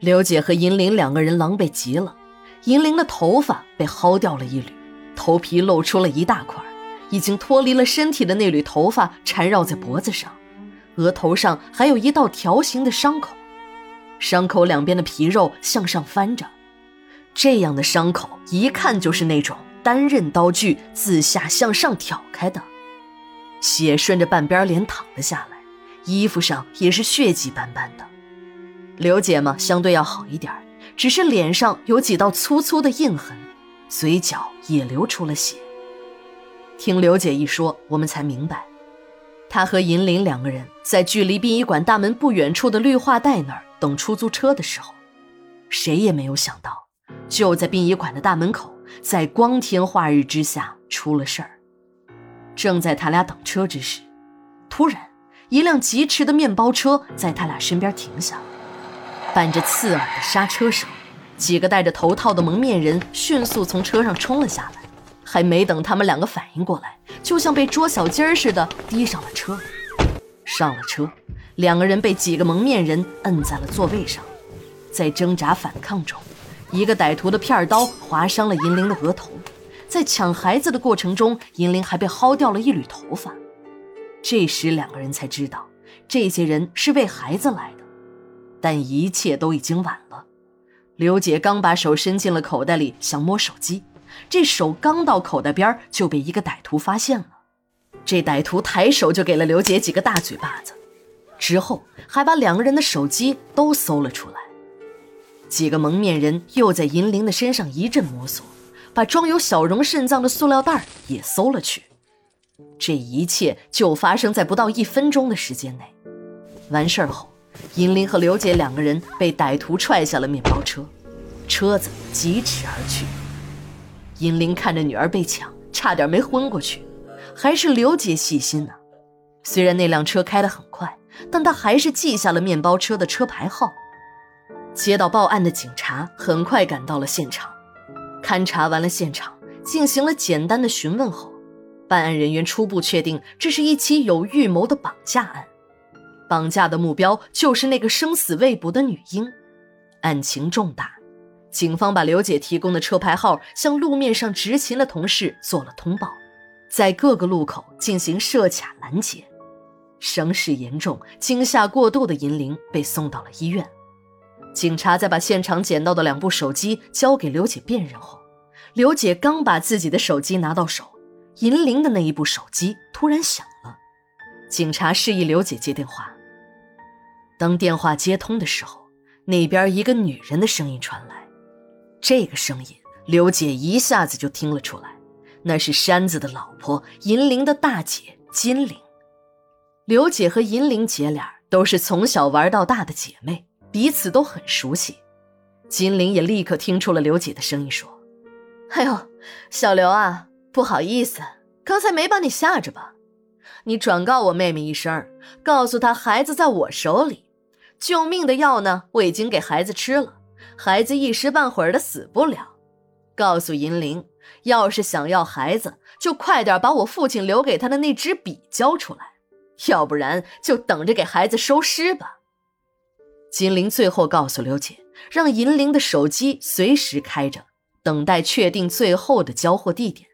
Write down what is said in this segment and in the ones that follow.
刘姐和银铃两个人狼狈极了，银铃的头发被薅掉了一缕，头皮露出了一大块，已经脱离了身体的那缕头发缠绕在脖子上，额头上还有一道条形的伤口，伤口两边的皮肉向上翻着，这样的伤口一看就是那种单刃刀具自下向上挑开的，血顺着半边脸淌了下来，衣服上也是血迹斑斑的。刘姐嘛，相对要好一点只是脸上有几道粗粗的印痕，嘴角也流出了血。听刘姐一说，我们才明白，她和银铃两个人在距离殡仪馆大门不远处的绿化带那儿等出租车的时候，谁也没有想到，就在殡仪馆的大门口，在光天化日之下出了事儿。正在他俩等车之时，突然，一辆疾驰的面包车在他俩身边停下。伴着刺耳的刹车声，几个戴着头套的蒙面人迅速从车上冲了下来，还没等他们两个反应过来，就像被捉小鸡儿似的提上了车。上了车，两个人被几个蒙面人摁在了座位上，在挣扎反抗中，一个歹徒的片刀划伤了银铃的额头，在抢孩子的过程中，银铃还被薅掉了一缕头发。这时，两个人才知道，这些人是为孩子来的。但一切都已经晚了。刘姐刚把手伸进了口袋里，想摸手机，这手刚到口袋边就被一个歹徒发现了。这歹徒抬手就给了刘姐几个大嘴巴子，之后还把两个人的手机都搜了出来。几个蒙面人又在银铃的身上一阵摸索，把装有小荣肾脏的塑料袋也搜了去。这一切就发生在不到一分钟的时间内。完事儿后。银铃和刘姐两个人被歹徒踹下了面包车，车子疾驰而去。银铃看着女儿被抢，差点没昏过去。还是刘姐细心呢，虽然那辆车开得很快，但她还是记下了面包车的车牌号。接到报案的警察很快赶到了现场，勘察完了现场，进行了简单的询问后，办案人员初步确定这是一起有预谋的绑架案。绑架的目标就是那个生死未卜的女婴，案情重大。警方把刘姐提供的车牌号向路面上执勤的同事做了通报，在各个路口进行设卡拦截。伤势严重、惊吓过度的银铃被送到了医院。警察在把现场捡到的两部手机交给刘姐辨认后，刘姐刚把自己的手机拿到手，银铃的那一部手机突然响了。警察示意刘姐接电话。当电话接通的时候，那边一个女人的声音传来。这个声音，刘姐一下子就听了出来，那是山子的老婆银铃的大姐金玲。刘姐和银铃姐俩都是从小玩到大的姐妹，彼此都很熟悉。金玲也立刻听出了刘姐的声音，说：“哎呦，小刘啊，不好意思，刚才没把你吓着吧？你转告我妹妹一声，告诉她孩子在我手里。”救命的药呢？我已经给孩子吃了，孩子一时半会儿的死不了。告诉银铃，要是想要孩子，就快点把我父亲留给他的那支笔交出来，要不然就等着给孩子收尸吧。金玲最后告诉刘姐，让银铃的手机随时开着，等待确定最后的交货地点。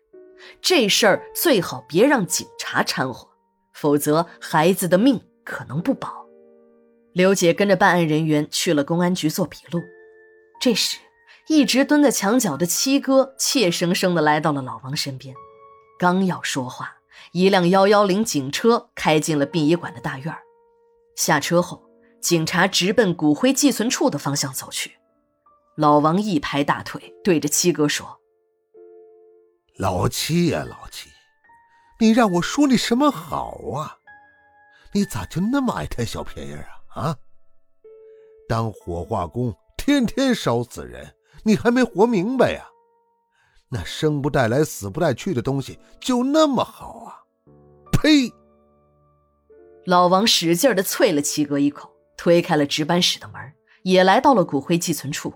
这事儿最好别让警察掺和，否则孩子的命可能不保。刘姐跟着办案人员去了公安局做笔录。这时，一直蹲在墙角的七哥怯生生地来到了老王身边，刚要说话，一辆幺幺零警车开进了殡仪馆的大院下车后，警察直奔骨灰寄存处的方向走去。老王一拍大腿，对着七哥说：“老七呀，老七，你让我说你什么好啊？你咋就那么爱贪小便宜啊？”啊！当火化工天天烧死人，你还没活明白呀？那生不带来死不带去的东西就那么好啊？呸！老王使劲的啐了七哥一口，推开了值班室的门，也来到了骨灰寄存处。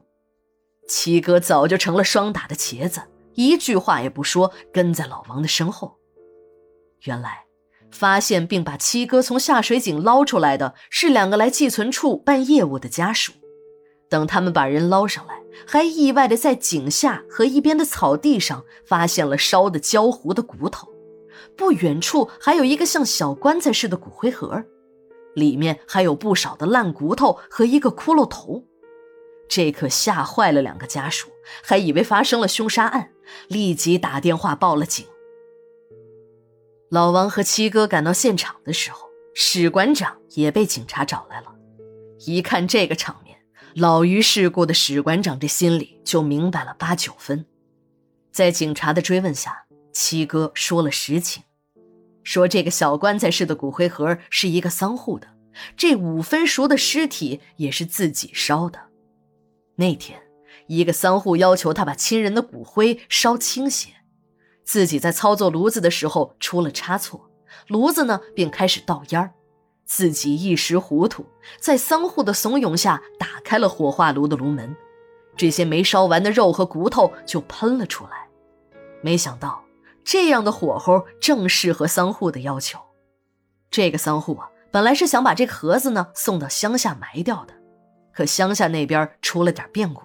七哥早就成了霜打的茄子，一句话也不说，跟在老王的身后。原来。发现并把七哥从下水井捞出来的是两个来寄存处办业务的家属。等他们把人捞上来，还意外的在井下和一边的草地上发现了烧得焦糊的骨头。不远处还有一个像小棺材似的骨灰盒，里面还有不少的烂骨头和一个骷髅头。这可吓坏了两个家属，还以为发生了凶杀案，立即打电话报了警。老王和七哥赶到现场的时候，史馆长也被警察找来了。一看这个场面，老于世故的史馆长这心里就明白了八九分。在警察的追问下，七哥说了实情，说这个小棺材式的骨灰盒是一个丧户的，这五分熟的尸体也是自己烧的。那天，一个丧户要求他把亲人的骨灰烧清些。自己在操作炉子的时候出了差错，炉子呢便开始倒烟儿，自己一时糊涂，在丧户的怂恿下打开了火化炉的炉门，这些没烧完的肉和骨头就喷了出来。没想到这样的火候正适合丧户的要求。这个丧户啊，本来是想把这个盒子呢送到乡下埋掉的，可乡下那边出了点变故，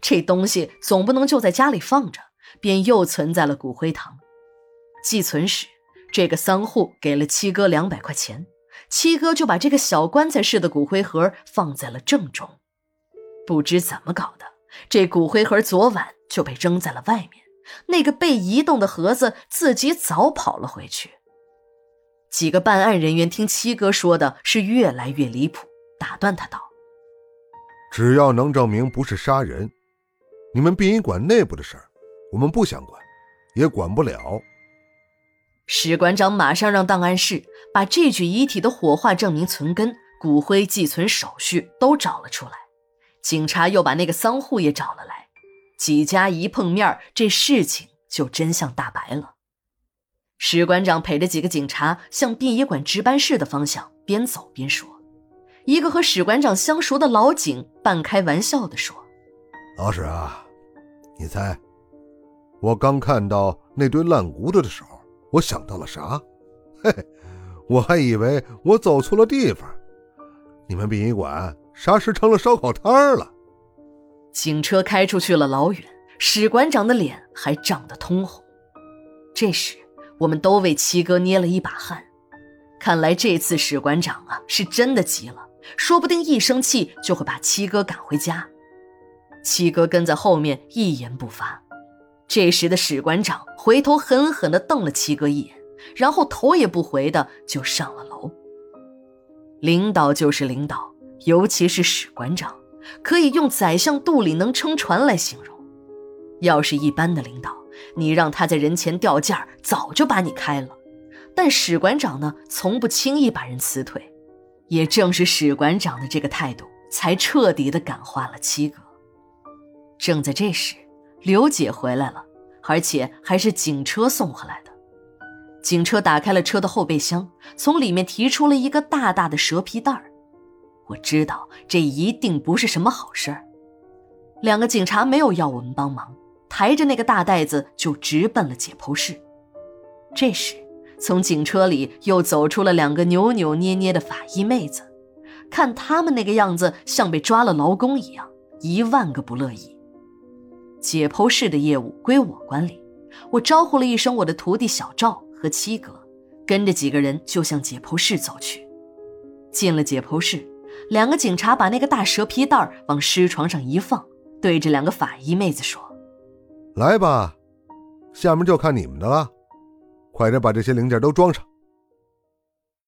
这东西总不能就在家里放着。便又存在了骨灰堂。寄存时，这个丧户给了七哥两百块钱，七哥就把这个小棺材式的骨灰盒放在了正中。不知怎么搞的，这骨灰盒昨晚就被扔在了外面，那个被移动的盒子自己早跑了回去。几个办案人员听七哥说的是越来越离谱，打断他道：“只要能证明不是杀人，你们殡仪馆内部的事儿。”我们不想管，也管不了。史馆长马上让档案室把这具遗体的火化证明存根、骨灰寄存手续都找了出来。警察又把那个丧户也找了来。几家一碰面，这事情就真相大白了。史馆长陪着几个警察向殡仪馆值班室的方向边走边说。一个和史馆长相熟的老警半开玩笑地说：“老史啊，你猜？”我刚看到那堆烂骨头的时候，我想到了啥？嘿 嘿，我还以为我走错了地方。你们殡仪馆啥时成了烧烤摊了？警车开出去了老远，史馆长的脸还涨得通红。这时，我们都为七哥捏了一把汗。看来这次史馆长啊是真的急了，说不定一生气就会把七哥赶回家。七哥跟在后面一言不发。这时的史馆长回头狠狠地瞪了七哥一眼，然后头也不回的就上了楼。领导就是领导，尤其是史馆长，可以用宰相肚里能撑船来形容。要是一般的领导，你让他在人前掉价，早就把你开了。但史馆长呢，从不轻易把人辞退。也正是史馆长的这个态度，才彻底的感化了七哥。正在这时。刘姐回来了，而且还是警车送回来的。警车打开了车的后备箱，从里面提出了一个大大的蛇皮袋儿。我知道这一定不是什么好事儿。两个警察没有要我们帮忙，抬着那个大袋子就直奔了解剖室。这时，从警车里又走出了两个扭扭捏捏的法医妹子，看他们那个样子，像被抓了劳工一样，一万个不乐意。解剖室的业务归我管理，我招呼了一声我的徒弟小赵和七哥，跟着几个人就向解剖室走去。进了解剖室，两个警察把那个大蛇皮袋往尸床上一放，对着两个法医妹子说：“来吧，下面就看你们的了，快点把这些零件都装上。”